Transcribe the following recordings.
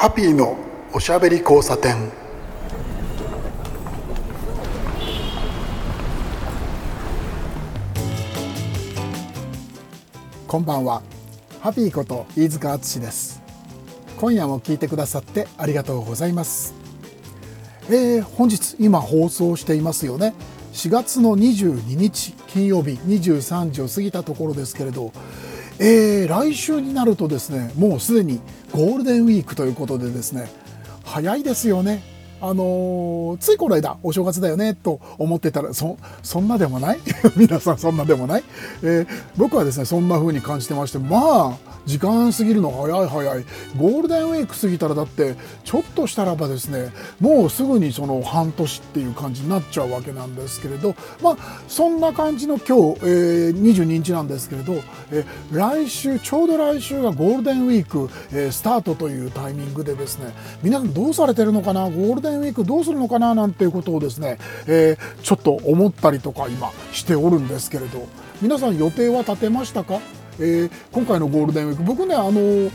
ハッピーのおしゃべり交差点。こんばんは。ハッピーこと飯塚敦です。今夜も聞いてくださってありがとうございます。えー、本日今放送していますよね。4月の22日金曜日23時を過ぎたところですけれど、えー、来週になるとですねもうすでにゴールデンウィークということでですね早いですよね。あのー、ついこの間お正月だよねと思ってたらそそんなでもない？皆さんそんなでもない、えー、僕はですねそんな風に感じてましてまあ時間過ぎるの早い早い。ゴールデンウィーク過ぎたらだってちょっとしたらばですねもうすぐにその半年っていう感じになっちゃうわけなんですけれどまあそんな感じの今日、えー、22日なんですけれど、えー、来週ちょうど来週がゴールデンウィーク、えー、スタートというタイミングでですね皆さんどうされてるのかな？ゴールデンウィークどうするのかななんていうことをですね、えー、ちょっと思ったりとか今しておるんですけれど。皆さん予定は立てましたか？えー、今回のゴールデンウィーク。僕ねあの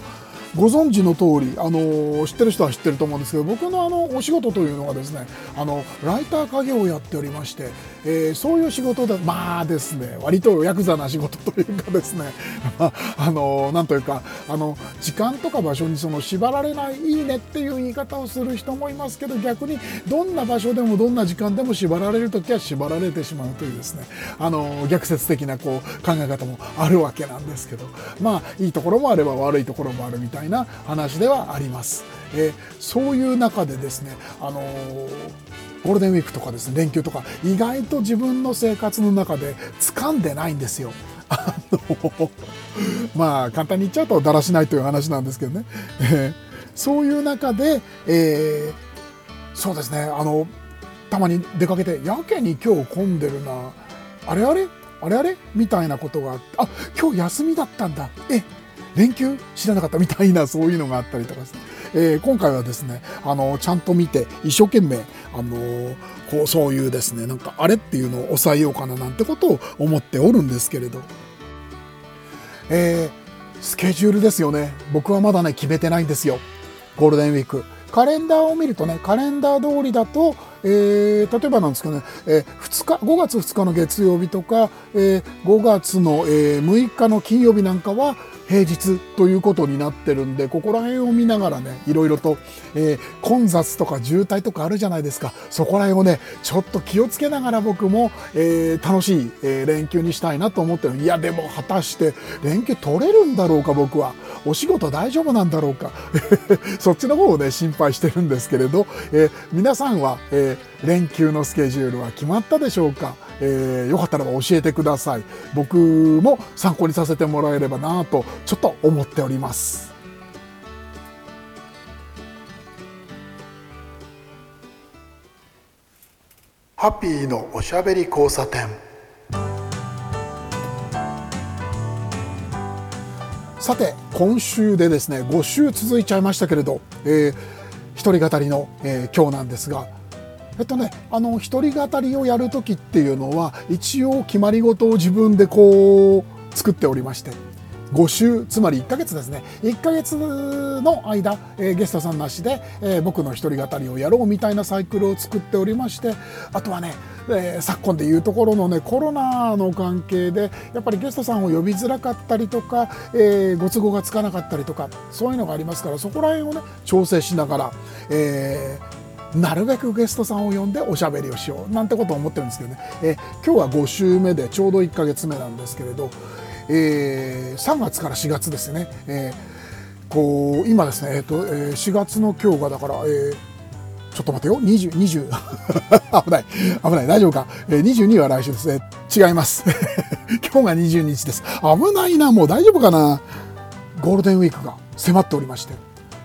ご存知の通りあの知ってる人は知ってると思うんですけど僕のあのお仕事というのがですねあのライター家業をやっておりまして、えー、そういう仕事でまあですね割とヤクザな仕事というかですね、あ、あのなんというかあの時間とか場所にその縛られないいいねっていう言い方をする人もいますけど逆にどんな場所でもどんな時間でも縛られる時は縛られてしまうというですねあの逆説的なこう考え方もあるわけなんですけどまあいいところもあれば悪いところもあるみたいないな話ではあります。えー、そういう中でですね、あのー、ゴールデンウィークとかですね連休とか意外と自分の生活の中で掴んでないんですよ。あのまあ簡単に言っちゃうとだらしないという話なんですけどね、えー、そういう中で、えー、そうですねあのたまに出かけてやけに今日混んでるな。あれあれ？あれあれ？みたいなことがあってあ今日休みだったんだ。え連休？知らなかった？みたいなそういうのがあったりとかですね、えー、今回はですねあのちゃんと見て一生懸命あのこうそういうですねなんかあれっていうのを抑えようかななんてことを思っておるんですけれど、えー、スケジュールですよね。僕はまだね決めてないんですよ。ゴールデンウィーク。カレンダーを見るとねカレンダー通りだと、えー、例えばなんですけどね、えー、2日5月2日の月曜日とか、えー、5月の、えー、6日の金曜日なんかは平日ということになってるんでここら辺を見ながらねいろいろと、えー、混雑とか渋滞とかあるじゃないですか。そこら辺をねちょっと気をつけながら僕も、えー、楽しい、えー、連休にしたいなと思ってる。いやでも果たして連休取れるんだろうか僕は。お仕事大丈夫なんだろうか。そっちの方をね心配してるんですけれど、え、皆さんは、え、連休のスケジュールは決まったでしょうか？えー、よかったら教えてください。僕も参考にさせてもらえればなとちょっと思っております。ハッピーのおしゃべり交差点。さて今週でですね5週続いちゃいましたけれど、えー、一人語りの、えー、今日なんですがえっとね、あの一人語りをやる時っていうのは一応決まり事を自分でこう作っておりまして5週つまり1ヶ月ですね。1ヶ月の間、えー、ゲストさんなしで、えー、僕の一人語りをやろうみたいなサイクルを作っておりましてあとはね、えー、昨今でいうところのねコロナの関係でやっぱりゲストさんを呼びづらかったりとか、えー、ご都合がつかなかったりとかそういうのがありますからそこら辺をね調整しながら、えー、なるべくゲストさんを呼んでおしゃべりをしようなんてことを思ってるんですけどね、え今日は5週目でちょうど1か月目なんですけれど、えー、3月から4月ですね、えー、こう今ですね、えーとえー、4月の今日がだから、えー、ちょっと待てよ。20、20 危ない。危ない。大丈夫か、えー、22は来週です。ね違います。今日が22日です。危ないな。もう大丈夫かな？ゴールデンウィークが迫っておりまして。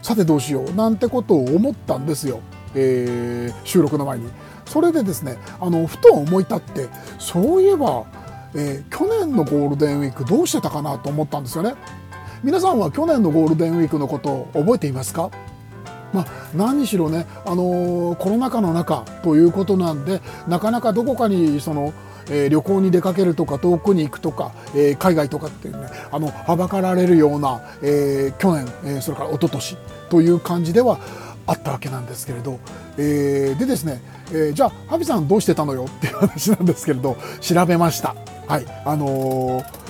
さてどうしよう。なんてことを思ったんですよ。えー、収録の前に。それでですねあのふと思い立ってそういえば、えー、去年のゴールデンウィークどうしてたかなと思ったんですよね。皆さんは去年のゴールデンウィークのことを覚えていますか？まあ、何しろね、あのー、コロナ禍の中ということなんでなかなかどこかにその、えー、旅行に出かけるとか遠くに行くとか、えー、海外とかっていうねあのはばかられるような、えー、去年、えー、それから一昨年という感じではあったわけなんですけれど、えー、でですね、えー、じゃあハビさんどうしてたのよっていう話なんですけれど調べました。はいあのー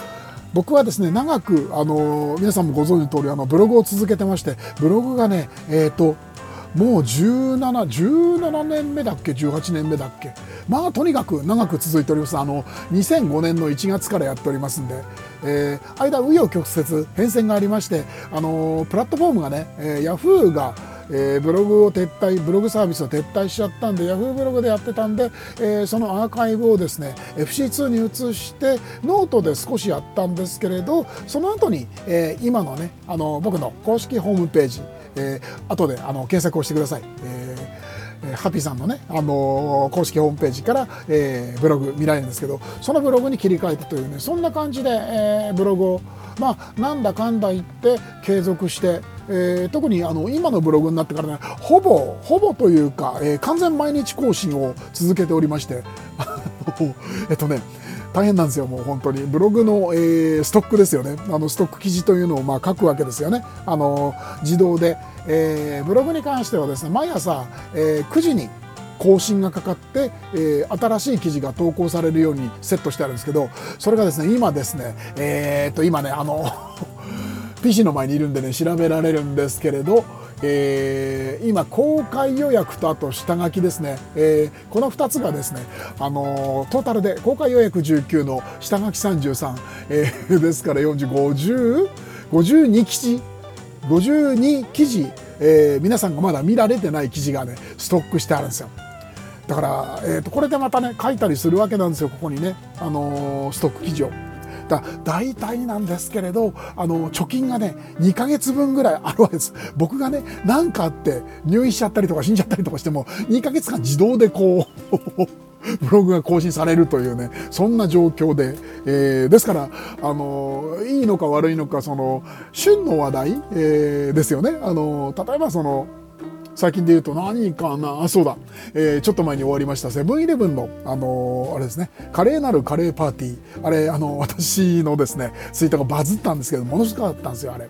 僕はですね長く、あの皆さんもご存知の通りあのブログを続けてましてブログがねえっ、ー、ともう17、17年目だっけ、18年目だっけ。まあ、とにかく長く続いております。あの、2005年の1月からやっておりますんで、えー、間、紆余曲折、変遷がありまして、あのプラットフォームがね、えー、ヤフーが、えー、ブログを撤退ブログサービスを撤退しちゃったんで Yahoo ブログでやってたんで、えー、そのアーカイブをですね FC2 に移してノートで少しやったんですけれどその後に、えー、今のねあの僕の公式ホームページ、えー、後であの検索をしてください。えーはぴいさんのね、あのー、公式ホームページから、えー、ブログ見られるんですけどそのブログに切り替えてというねそんな感じで、えー、ブログをまあなんだかんだ言って継続して、えー、特にあの今のブログになってからねほぼほぼというか、えー、完全毎日更新を続けておりまして えっとね大変なんですよもう本当に。ブログの、えー、ストックですよね。あのストック記事というのをまあ書くわけですよね。あの自動で、えー、ブログに関してはですね毎朝、えー、9時に更新がかかって、えー、新しい記事が投稿されるようにセットしてあるんですけどそれがですね今ですねえー、っと今ねあの PC の前にいるんでね調べられるんですけれど、えー、今公開予約とあと下書きですね、えー、この2つがですね、あのー、トータルで公開予約19の下書き33、えー、ですから405052記事52記事、えー、皆さんがまだ見られてない記事がねストックしてあるんですよ。だから、えー、とこれでまたね書いたりするわけなんですよここにね、あのー、ストック記事を。だ大体なんですけれどあの貯金がね2ヶ月分ぐらいあるわけです。僕がね何かあって入院しちゃったりとか死んじゃったりとかしても2ヶ月間自動でこう ブログが更新されるというねそんな状況で、えー、ですからあのいいのか悪いのかその旬の話題、えー、ですよね。あの例えばその最近で言うと何かな？あそうだ、えー、ちょっと前に終わりました。セブンイレブンのあのー、あれですね。華麗なるカレーパーティー。あれあの私のですねツイートがバズったんですけどものすごかったんですよあれ。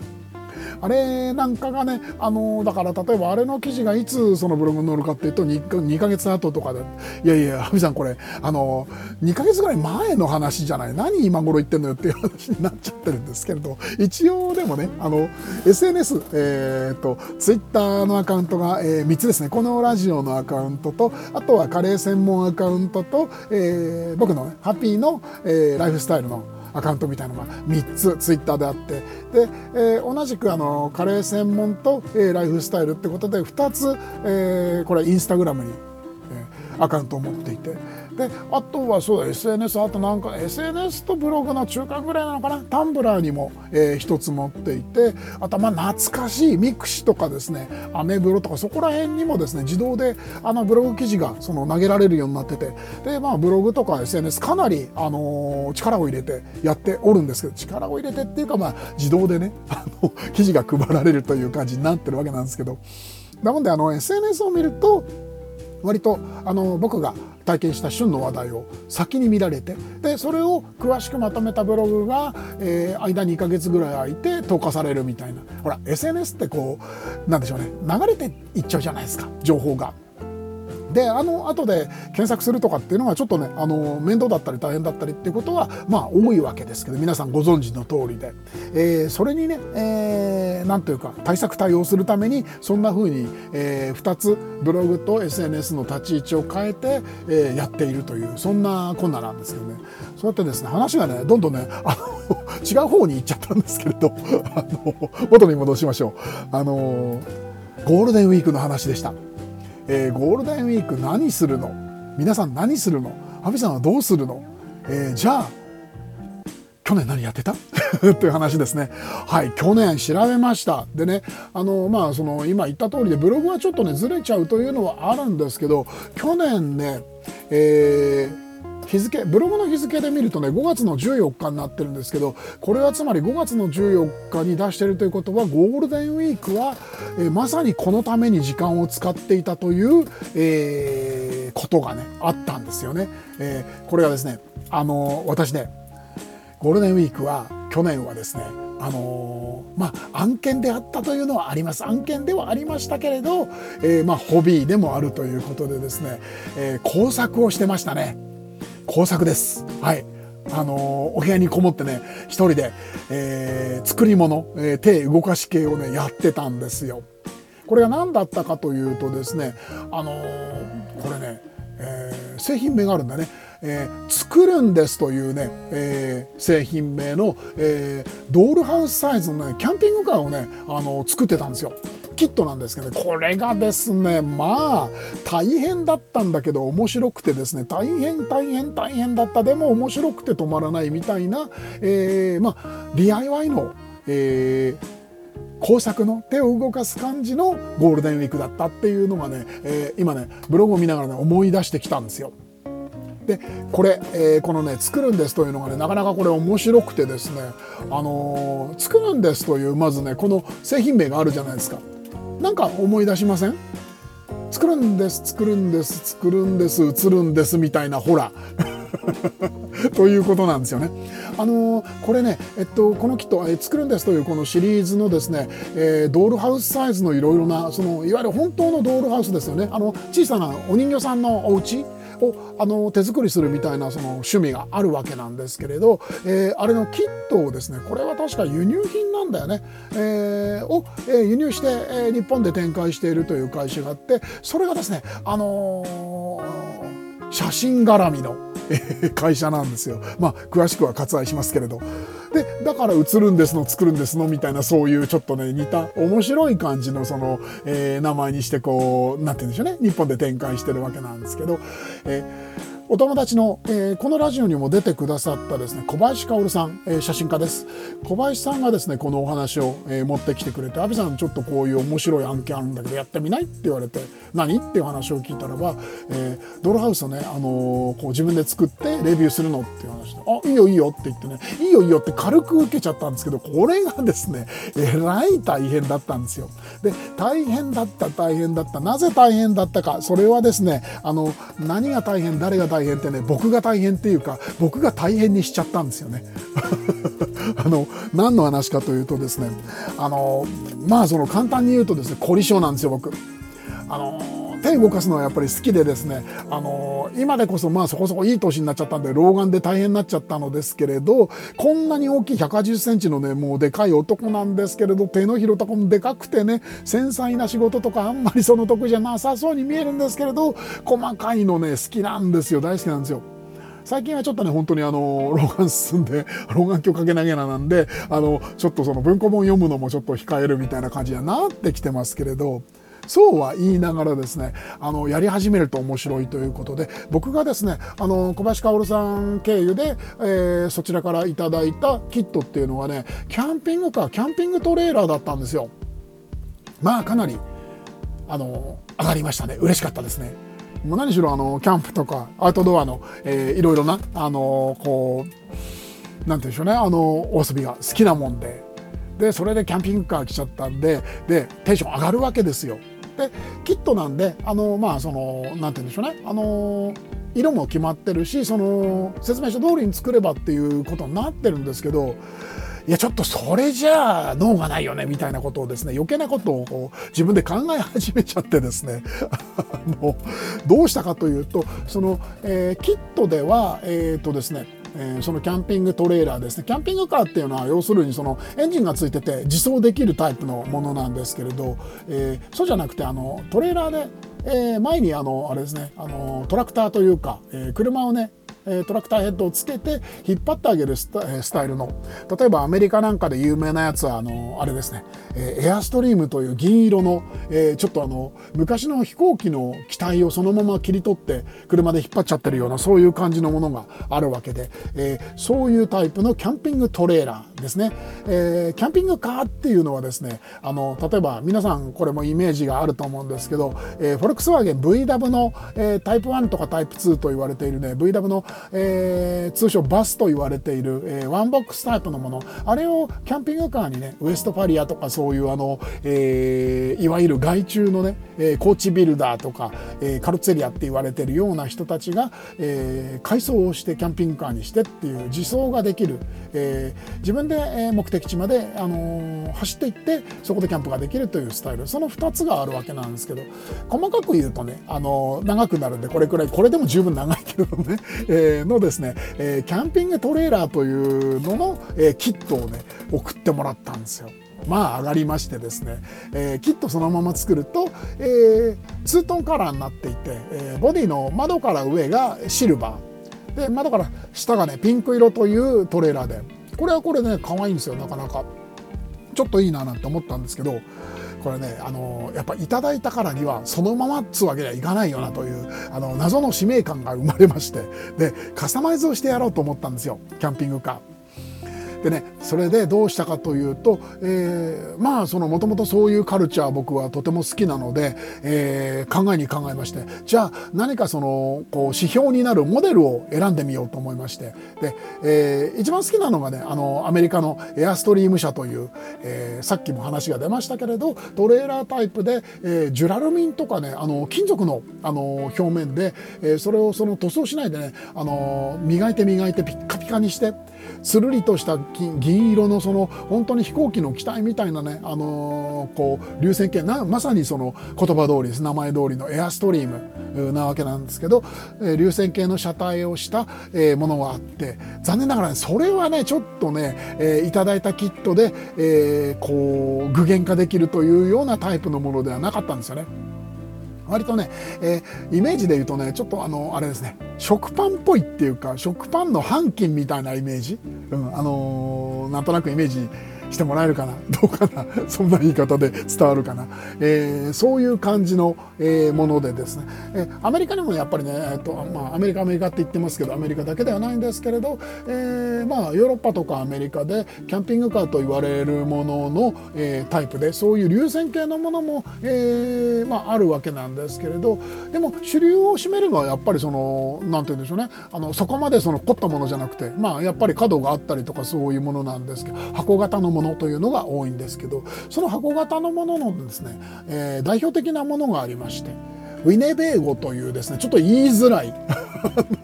あれなんかがねあのだから例えばあれの記事がいつそのブログに載るかっていうと 2, 2ヶ月後とかでいやいやハミさんこれあの2ヶ月ぐらい前の話じゃない。何今頃言ってんのよっていう話になっちゃってるんですけれど。一応でもねあの SNS えー、っとツイッターのアカウントが、えー、3つですね。このラジオのアカウントとあとはカレー専門アカウントと、えー、僕の、ね、ハッピーの、えー、ライフスタイルのアカウントみたいなのが3つツイッターであって。で、えー、同じくあのカレー専門と、えー、ライフスタイルってことで2つ、えー、これインスタグラムに、えー、アカウントを持っていて。であとはそうだ SNS あとなんか SNS とブログの中間ぐらいなのかな？タンブラーにも、えー、つ持っていてあとまあ懐かしいミクシとかですねアメブロとかそこら辺にもですね自動であのブログ記事がその投げられるようになっててでまあブログとか SNS かなり、あのー、力を入れてやっておるんですけど力を入れてっていうかまあ自動でね あの記事が配られるという感じになってるわけなんですけど。なのであの SNS を見ると割とあの僕が体験した旬の話題を先に見られてでそれを詳しくまとめたブログが、えー、間2か月ぐらい空いて投下されるみたいな。ほら SNS ってこうなんでしょうね。流れていっちゃうじゃないですか。情報が。であの後で検索するとかっていうのはちょっとねあの面倒だったり大変だったりっていうことはまあ多いわけですけど皆さんご存知の通りで、えー、それにね、えー、なんというか対策対応するためにそんな風に、えー、2つブログと SNS の立ち位置を変えて、えー、やっているというそんな困難なんですけどねそうやってですね話がねどんどんねあの違う方に行っちゃったんですけれどあの元に戻しましょう。あのゴールデンウィークの話でした。えー、ゴールデンウィーク何するの？皆さん何するの？アビさんはどうするの、えー、じゃあ去年何やってた？という話ですね。はい、去年調べました。でね、あの、まあ、その、今言った通りで、ブログはちょっとね、ずれちゃうというのはあるんですけど、去年ね、えー、日付ブログの日付で見るとね5月の14日になってるんですけどこれはつまり5月の14日に出してるということはゴールデンウィークは、えー、まさにこのために時間を使っていたという、えー、ことがねあったんですよね。えー、これがですねあの私ねゴールデンウィークは去年はですねあのー、まあ、案件であったというのはあります案件ではありましたけれど、えー、まあ、ホビーでもあるということでですね、えー、工作をしてましたね工作です。はい。あのお部屋にこもってね一人で、え作り物、え手動かし系をねやってたんですよ。これが何だったかというとですねあのこれね、え製品名があるんだね。えー、作るんですというね、えー、製品名の、えー、ドールハウスサイズのねキャンピングカーをねあの作ってたんですよ。キットなんですけどね。これがですねまあ大変だったんだけど面白くてですね大変大変大変だった。でも面白くて止まらないみたいな、えー、まあ DIY の、えー工作の手を動かす感じのゴールデンウィークだったっていうのがね、えー、今ねブログを見ながらね思い出してきたんですよ。でこれ、えー、このね作るんですというのがねなかなかこれ面白くてですねあのー、作るんですというまずねこの製品名があるじゃないですか。なんか思い出しません？作るんです作るんです作るんです映るんですみたいなほら。ということなんですよね。あのー、これね、えっと、このキット、えー、作るんですというこのシリーズのですね、えー、ドールハウスサイズのいろいろなそのいわゆる本当のドールハウスですよね。あの小さなお人形さんのお家をあの手作りするみたいなその趣味があるわけなんですけれど、えー、あれのキットをですねこれは確か輸入品なんだよね、えー、を、えー、輸入して、えー、日本で展開しているという会社があってそれがですねあのー、写真絡みの会社なんですよ。まあ詳しくは割愛しますけれど。でだから映るんですの作るんですのみたいなそういうちょっとね似た面白い感じのその、えー、名前にしてこう何て言うんでしょうね日本で展開してるわけなんですけど、えーお友達の、えー、このラジオにも出てくださったですね小林薫さん、えー、写真家です小林さんがですねこのお話を、えー、持ってきてくれて「阿部さんちょっとこういう面白い案件あるんだけどやってみない?」って言われて「何?」っていう話を聞いたらば、えー、ドロハウスをね、あのこう自分で作ってレビューするのっていう話で「あいいよいいよ」って言ってね「いいよいいよ」って軽く受けちゃったんですけどこれがですねえらい大変だったんですよ。で大変だった大変だったなぜ大変だったかそれはですねあの何が大変誰が大変変ってね僕が大変っていうか僕が大変にしちゃったんですよね。あの何の話かというとですねあのまあその簡単に言うとですね凝り性なんですよ僕。あの手動かすのはやっぱり好きでですね、あの今でこそまあそこそこいい年になっちゃったんで老眼で大変になっちゃったのですけれどこんなに大きい180センチのねもうでかい男なんですけれど手のひらとかもでかくてね繊細な仕事とかあんまりその得じゃなさそうに見えるんですけれど細かいのね好きなんですよ大好きなんですよ。最近はちょっとね本当にあの老眼進んで老眼鏡かけなげななんであのちょっとその文庫本読むのもちょっと控えるみたいな感じにはなってきてますけれどそうは言いながらですねあのやり始めると面白いということで僕がですねあの小林薫さん経由で、えー、そちらからいただいたキットっていうのはねキャンピングカーキャンピングトレーラーだったんですよ。まあかなりあの上がりましたね嬉しかったですね。もう何しろあのキャンプとかアウトドアの、えー、いろいろなあのこうなんて言うんでしょうねあのお遊びが好きなもんででそれでキャンピングカー来ちゃったんででテンション上がるわけですよ。でキットなんであのまあそのなんて言うんでしょうね。あの色も決まってるしその説明書通りに作ればっていうことになってるんですけどいやちょっとそれじゃあ脳がないよねみたいなことをですね余計なことを自分で考え始めちゃってですね あのどうしたかというとその、えー、キットではえっ、ー、とですねえー、そのキャンピングトレーラーですね。キャンピングカーっていうのは要するにそのエンジンがついてて自走できるタイプのものなんですけれど、えー、そうじゃなくてあのトレーラーで、えー、前にあのあれですねあのトラクターというか、えー、車をねトラクターヘッドをつけて引っ張ってあげるスタイルの。例えばアメリカなんかで有名なやつはあのあれですね。エアストリームという銀色のちょっとあの昔の飛行機の機体をそのまま切り取って車で引っ張っちゃってるようなそういう感じのものがあるわけでそういうタイプのキャンピングトレーラーですね。キャンピングカーっていうのはですねあの例えば皆さんこれもイメージがあると思うんですけどフォルクスワーゲン VW のタイプ1とかタイプ2と言われているね VW のえー、通称バスと言われている、えー、ワンボックスタイプのもの。あれをキャンピングカーにねウエストファリアとかそういうあの、えー、いわゆる外注のね、えー、コーチビルダーとか、えー、カルツェリアって言われてるような人たちが、えー、改装をしてキャンピングカーにしてっていう自走ができる、えー、自分で目的地まで、あのー、走っていってそこでキャンプができるというスタイル。その2つがあるわけなんですけど細かく言うとね、あのー、長くなるんでこれくらいこれでも十分長いけどね、えー、えーのですね、えー、キャンピングトレーラーというのの、えー、キットをね送ってもらったんですよ。まあ上がりましてですね、えー、キットそのまま作ると、えー、ツートンカラーになっていて、えー、ボディの窓から上がシルバー。で窓から下がねピンク色というトレーラーで。これはこれね可愛いんですよなかなか。ちょっといいななんて思ったんですけどこれねあのやっぱいただいたからにはそのままっつうわけにはいかないよなというあの謎の使命感が生まれましてでカスタマイズをしてやろうと思ったんですよキャンピングカー。でねそれでどうしたかというと、えー、まあそのもともとそういうカルチャー僕はとても好きなので、えー、考えに考えましてじゃあ何かそのこう指標になるモデルを選んでみようと思いましてで、えー、一番好きなのがねあのアメリカのエアストリーム社という、えー、さっきも話が出ましたけれどトレーラータイプで、えー、ジュラルミンとかねあの金属のあの表面で、えー、それをその塗装しないでねあの磨いて磨いてピッカピカにしてつるりとした銀色のその本当に飛行機の機体みたいなね、あのー、こう流線形なまさにその言葉通りです名前通りのエアストリームなわけなんですけど、え、流線形の車体をした、え、ものがあって残念ながらねそれはねちょっとね、えー、いただいたキットで、えー、こう具現化できるというようなタイプのものではなかったんですよね。割とね、えー、イメージで言うとねちょっとあのあれですね食パンっぽいっていうか食パンの半斤みたいなイメージ、うん、あのー、なんとなくイメージしてもらえるかな？どうかな？そんな言い方で伝わるかな、えー、そういう感じの、えー、ものでですね、えー、アメリカにもやっぱりね、えーとまあ、アメリカアメリカって言ってますけどアメリカだけではないんですけれど、えー、まあヨーロッパとかアメリカでキャンピングカーと言われるものの、えー、タイプでそういう流線形のものも、えーまあ、あるわけなんですけれどでも主流を占めるのはやっぱりそのなんて言うんでしょうね。あのそこまでその凝ったものじゃなくてまあやっぱり角があったりとかそういうものなんですけど箱型のものものというのが多いんですけどその箱型のもののですね、えー、代表的なものがありましてウィネベーゴというですねちょっと言いづらい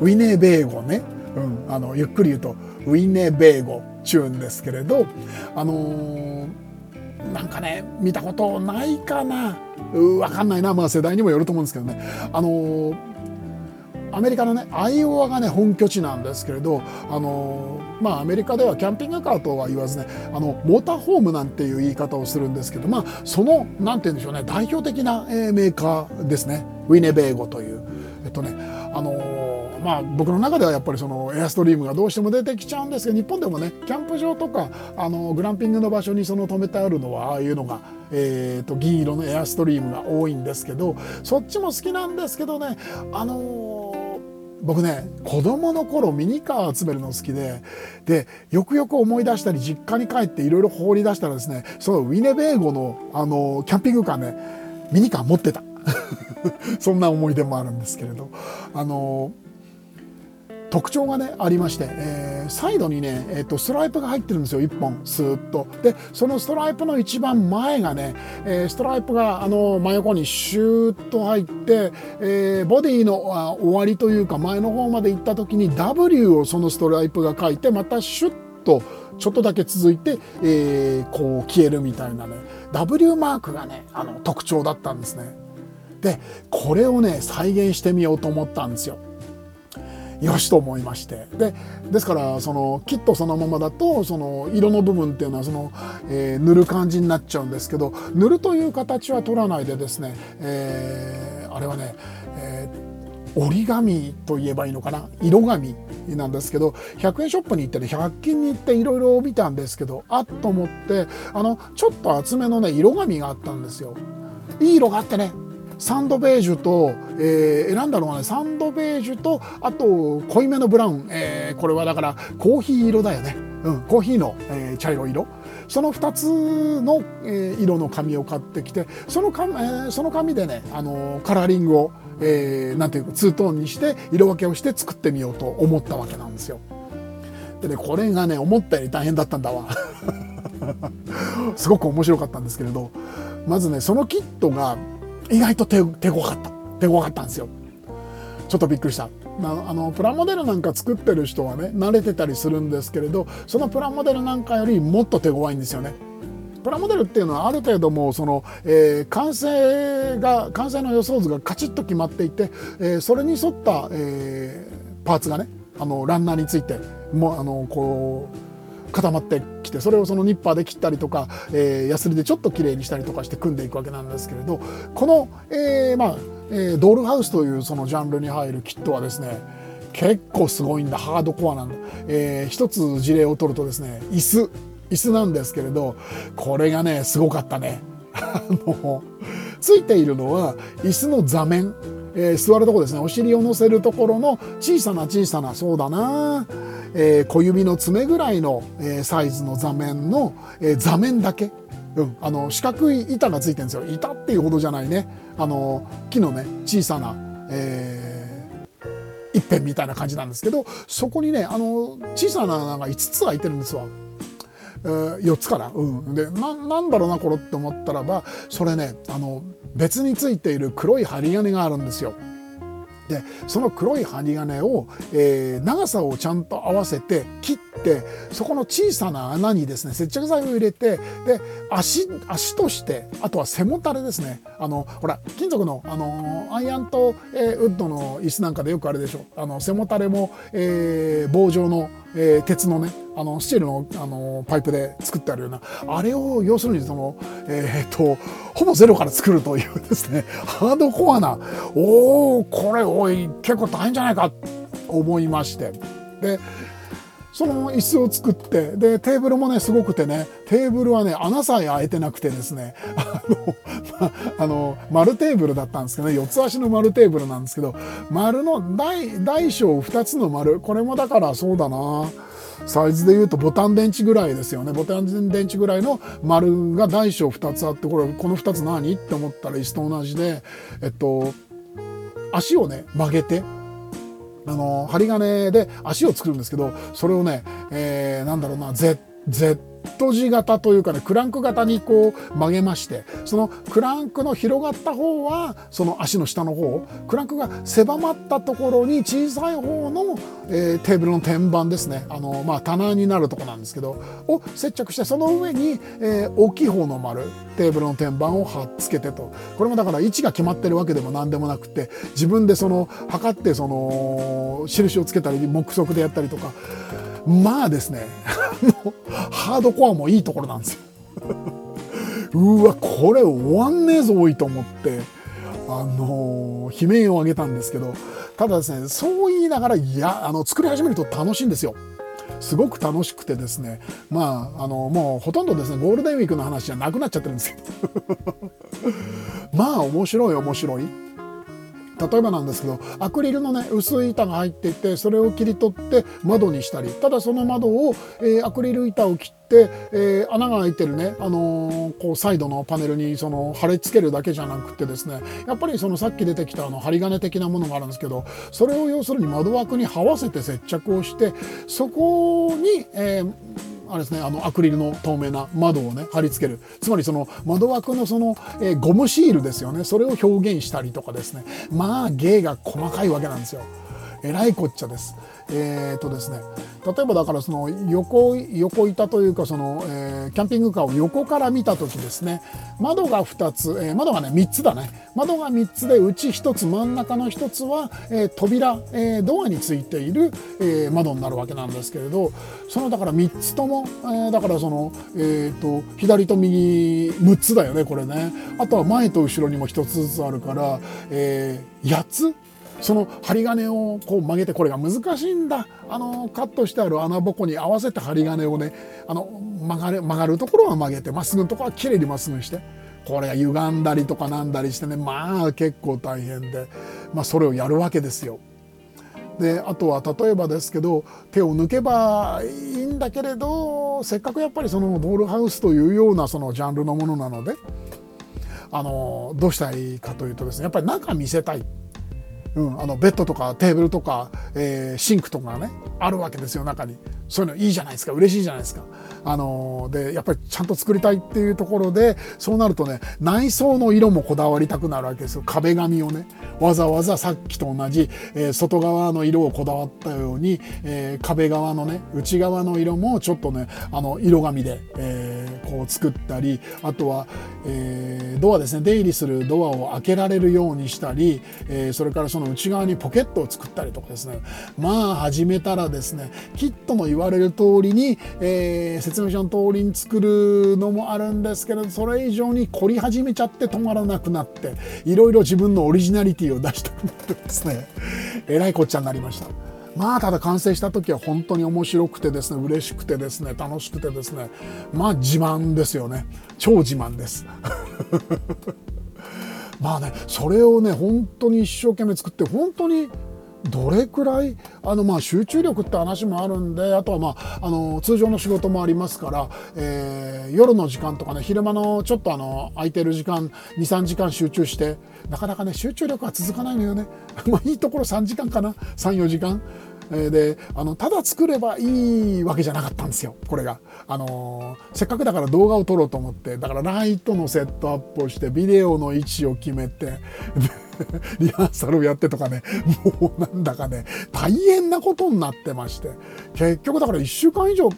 ウィネベーゴね、うん、あのゆっくり言うとウィネベーゴちゅうんですけれどあのー、なんかね見たことないかな。わかんないな。まあ世代にもよると思うんですけどね。あのーアメリカのねアイオワがね本拠地なんですけれどあのまあアメリカではキャンピングカーとは言わずねあのモーターホームなんていう言い方をするんですけどまあそのなんて言うんでしょうね代表的な、えー、メーカーですね。ウィネベーゴという。えっとねあのまあ僕の中ではやっぱりそのエアストリームがどうしても出てきちゃうんですけど日本でもねキャンプ場とかあのグランピングの場所にその止めてあるのはああいうのが、えーと、銀色のエアストリームが多いんですけどそっちも好きなんですけどねあの僕ね子供の頃ミニカー集めるの好きででよくよく思い出したり実家に帰っていろいろ放り出したらですねそのウィネベーゴのあのキャンピングカーねミニカー持ってた。そんな思い出もあるんですけれど。あの特徴がねありまして、えー、サイドにね、えーと、ストライプが入ってるんですよ1本スーッとでそのストライプの一番前がね、えー、ストライプがあの真横にシューッと入って、えー、ボディの終わりというか前の方まで行った時に W をそのストライプが書いてまたシュッとちょっとだけ続いて、えー、こう消えるみたいなね W マークがねあの特徴だったんですね。でこれをね再現してみようと思ったんですよ。よしと思いまして。でですからそのキットそのままだとその色の部分っていうのはその、えー、塗る感じになっちゃうんですけど塗るという形は取らないでですね、えー、あれはね、えー、折り紙と言えばいいのかな？色紙なんですけど100円ショップに行ってね100均に行っていろいろ見たんですけどあっと思ってあのちょっと厚めのね色紙があったんですよ。いい色があってね。サンドベージュと、えー、選んだのはねサンドベージュとあと濃いめのブラウン、えー、これはだからコーヒー色だよね、うん、コーヒーの、えー、茶色色その2つの、えー、色の紙を買ってきてその紙,、えー、その紙でね、あのー、カラーリングを、えー、なんていうかツートーンにして色分けをして作ってみようと思ったわけなんですよ。でねこれがね思ったより大変だったんだわ。すごく面白かったんですけれどまずねそのキットが意外と手手強かった。手強かったんですよ。ちょっとびっくりした。あのプラモデルなんか作ってる人はね慣れてたりするんですけれどそのプラモデルなんかよりもっと手強いんですよね。プラモデルっていうのはある程度もうその、えー、完成が完成の予想図がカチッと決まっていて、えー、それに沿った、えー、パーツがねあのランナーについてもあのこう固まってきてそれをそのニッパーで切ったりとか、え、ヤスリでちょっときれいにしたりとかして組んでいくわけなんですけれどこの、えー、まあ、えー、ドールハウスというそのジャンルに入るキットはですね結構すごいんだ。ハードコアなんだ、えー、一つ事例を取るとですね椅子。椅子なんですけれどこれがねすごかったね。あのついているのは椅子の座面、えー、座るとこですね。お尻を乗せるところの小さな小さなそうだな。えー、小指の爪ぐらいの、えー、サイズの座面の、え、座面だけ、うん、あの四角い板がついてるんですよ。板っていうほどじゃないね。あの木のね小さな、え、一辺みたいな感じなんですけどそこにねあの小さな穴が5つ開いてるんですわ。えー、4つから、うん、でななんだろうなこれって思ったらばそれねあの別についている黒い針金があるんですよ。でその黒い針金を、えー、長さをちゃんと合わせて切ってそこの小さな穴にですね接着剤を入れてで足足としてあとは背もたれですね。あのほら金属の、あのアイアンと、えー、ウッドの椅子なんかでよくあれでしょ。あの背もたれも、えー、棒状のえー、鉄のねあのスチールのあのパイプで作ってあるようなあれを要するにその、えー、っとほぼゼロから作るというですね ハードコアなおおこれおい結構大変じゃないかと思いまして。でその椅子を作ってでテーブルもねすごくてねテーブルはね穴さえ開いてなくてですね あの、まあの丸テーブルだったんですけどね四つ足の丸テーブルなんですけど丸の大大小2つの丸これもだからそうだなサイズで言うとボタン電池ぐらいですよね。ボタン電池ぐらいの丸が大小2つあってこれこの2つ何？って思ったら椅子と同じでえっと足をね曲げてあの針金で足を作るんですけどそれをね、えー、なんだろうな絶対 Z 字型というかねクランク型にこう曲げましてそのクランクの広がった方はその足の下の方クランクが狭まったところに小さい方の、えー、テーブルの天板ですね。あの、まあ、棚になるとこなんですけどを接着してその上に、えー、大きい方の丸テーブルの天板を貼っつけてと。これもだから位置が決まってるわけでも何でもなくて自分でその測ってその印をつけたり目測でやったりとかまあですね。ハードコアもいいところなんですよ。うわこれ終わんねえぞ多いと思って。あの悲鳴を上げたんですけど。ただですねそう言いながらいやあの作り始めると楽しいんですよ。すごく楽しくてですね。まああのもうほとんどですねゴールデンウィークの話じゃなくなっちゃってるんですよ。まあ面白い面白い。例えばなんですけどアクリルのね薄い板が入っていてそれを切り取って窓にしたり。ただその窓を、えー、アクリル板を切って、えー、穴が開いてるね、あのー、こうサイドのパネルにその貼り付けるだけじゃなくてですねやっぱりそのさっき出てきたあの針金的なものがあるんですけどそれを要するに窓枠に這わせて接着をしてそこに、えーあれですねあのアクリルの透明な窓をね貼り付ける。つまりその窓枠のその、えー、ゴムシールですよね。それを表現したりとかですね。まあ芸が細かいわけなんですよ。えらいこっちゃです。えー、とですね例えばだからその横横板というかその、えー、キャンピングカーを横から見た時ですね窓が2つ、えー、窓がね3つだね窓が3つでうち1つ真ん中の1つは、えー、扉、えー、ドアについている、えー、窓になるわけなんですけれどそのだから3つとも、えー、だからその、えーと、左と右6つだよねこれねあとは前と後ろにも1つずつあるから、えー、8つその針金をこう曲げてこれが難しいんだあのカットしてある穴ぼこに合わせて針金をねあの曲がる曲がるところは曲げてまっすぐのところはきれいにまっすぐにしてこれが歪んだりとかなんだりしてねまあ結構大変で、まあ、それをやるわけですよ。であとは例えばですけど手を抜けばいいんだけれどせっかくやっぱりそのドールハウスというようなそのジャンルのものなのであのどうしたいかというとですねやっぱり中見せたい。うん、あのベッドとかテーブルとか、えー、シンクとかねあるわけですよ中に。そういうのいいじゃないですか。嬉しいじゃないですか。あのでやっぱりちゃんと作りたいっていうところでそうなるとね内装の色もこだわりたくなるわけですよ。壁紙をねわざわざさっきと同じ、えー、外側の色をこだわったように、えー、壁側のね内側の色もちょっとねあの色紙で、えー、こう作ったりあとは、えー、ドアですね。出入りするドアを開けられるようにしたり、えー、それからそのの内側にポケットを作ったりとかですね。まあ始めたらですねキットの言われる通りに、えー、説明書の通りに作るのもあるんですけれどそれ以上に凝り始めちゃって止まらなくなっていろいろ自分のオリジナリティを出したくなってですねえらいこっちゃになりました。まあただ完成した時は本当に面白くてですね嬉しくてですね楽しくてですねまあ自慢ですよね。超自慢です。まあねそれをね本当に一生懸命作って本当にどれくらいあのまあ集中力って話もあるんであとはまああの通常の仕事もありますから、えー、夜の時間とかね昼間のちょっとあの空いてる時間23時間集中してなかなかね集中力は続かないのよね。まあいいところ3時間かな34時間。であのただ作ればいいわけじゃなかったんですよこれが。あのせっかくだから動画を撮ろうと思って。だからライトのセットアップをしてビデオの位置を決めて リハーサルをやってとかね。もうなんだかね。大変なことになってまして。結局だから1週間以上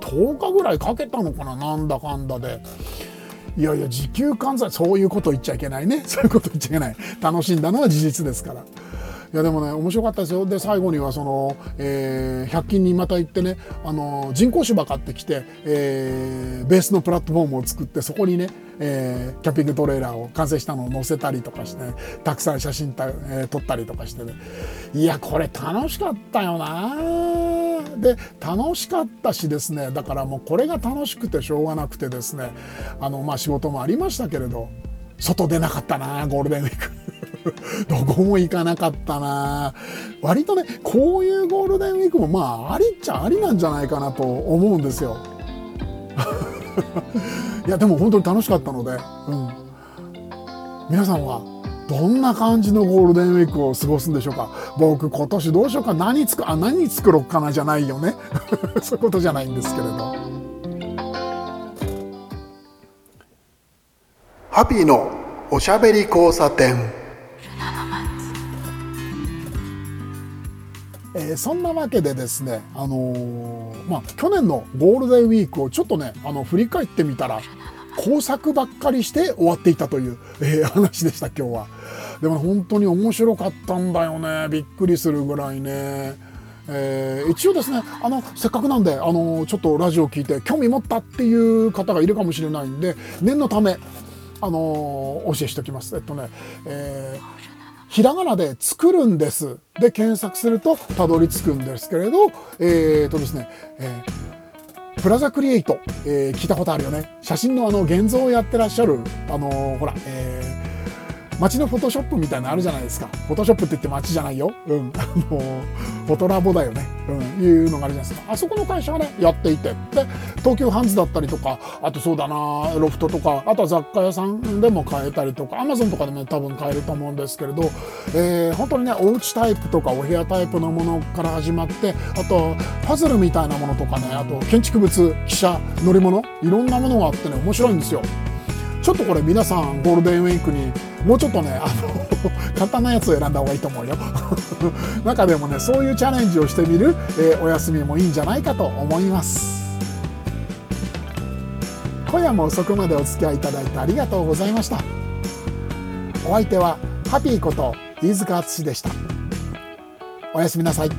10日ぐらいかけたのかな。なんだかんだで。いやいや時給換算そういうこと言っちゃいけないね。そういうこと言っちゃいけない。楽しんだのは事実ですから。いやでもね面白かったですよ。で最後にはその、えー、100均にまた行ってねあの人工芝買ってきて、えー、ベースのプラットフォームを作ってそこにね、えー、キャンピングトレーラーを完成したのを載せたりとかして、ね、たくさん写真た、えー、撮ったりとかしてね。いやこれ楽しかったよな。で楽しかったしですねだからもうこれが楽しくてしょうがなくてですねあのまあ仕事もありましたけれど外出なかったなゴールデンウィーク。どこも行かなかったな。割とねこういうゴールデンウィークもまあありっちゃありなんじゃないかなと思うんですよ。いやでも本当に楽しかったので、うん、皆さんはどんな感じのゴールデンウィークを過ごすんでしょうか？僕今年どうしようか。何作あ何作ろうかなじゃないよね。そういうことじゃないんですけれど。ハッピーのおしゃべり交差点。えー、そんなわけでですね、あのー、まあ、去年のゴールデンウィークをちょっとね、あの、振り返ってみたら、工作ばっかりして終わっていたという、えー、話でした、今日は。でも、ね本当に面白かったんだよね。びっくりするぐらいね。えー、一応ですね、あの、せっかくなんで、あの、ちょっとラジオ聞いて興味持ったっていう方がいるかもしれないんで、念のため、あのお教えしておきます。えっとね、えー、ひらがなで作るんですで検索するとたどり着くんですけれど、えー、とですね、えー、プラザクリエイト、えー、聞いたことあるよね。写真のあの現像をやってらっしゃる、あのー、ほら、えー街のフォトショップみたいなのあるじゃないですか。フォトショップって言って街じゃないよ。うん。あの、ーォトラボだよね。うん。いうのがあるじゃないですか。あそこの会社がね、やっていて。で、東急ハンズだったりとか、あとそうだな、ロフトとか、あとは雑貨屋さんでも買えたりとか、アマゾンとかでも、多分買えると思うんですけれど、えー、本当にね、おうちタイプとかお部屋タイプのものから始まって、あと、パズルみたいなものとかね、あと、建築物、汽車、乗り物、いろんなものがあってね、面白いんですよ。ちょっとこれ皆さんゴールデンウィークにもうちょっとねあの簡単なやつを選んだ方がいいと思うよ。中でもねそういうチャレンジをしてみる、えー、お休みもいいんじゃないかと思います。今夜も遅くまでお付き合いいただいてありがとうございました。お相手はハピーこと飯塚敦でした。おやすみなさい。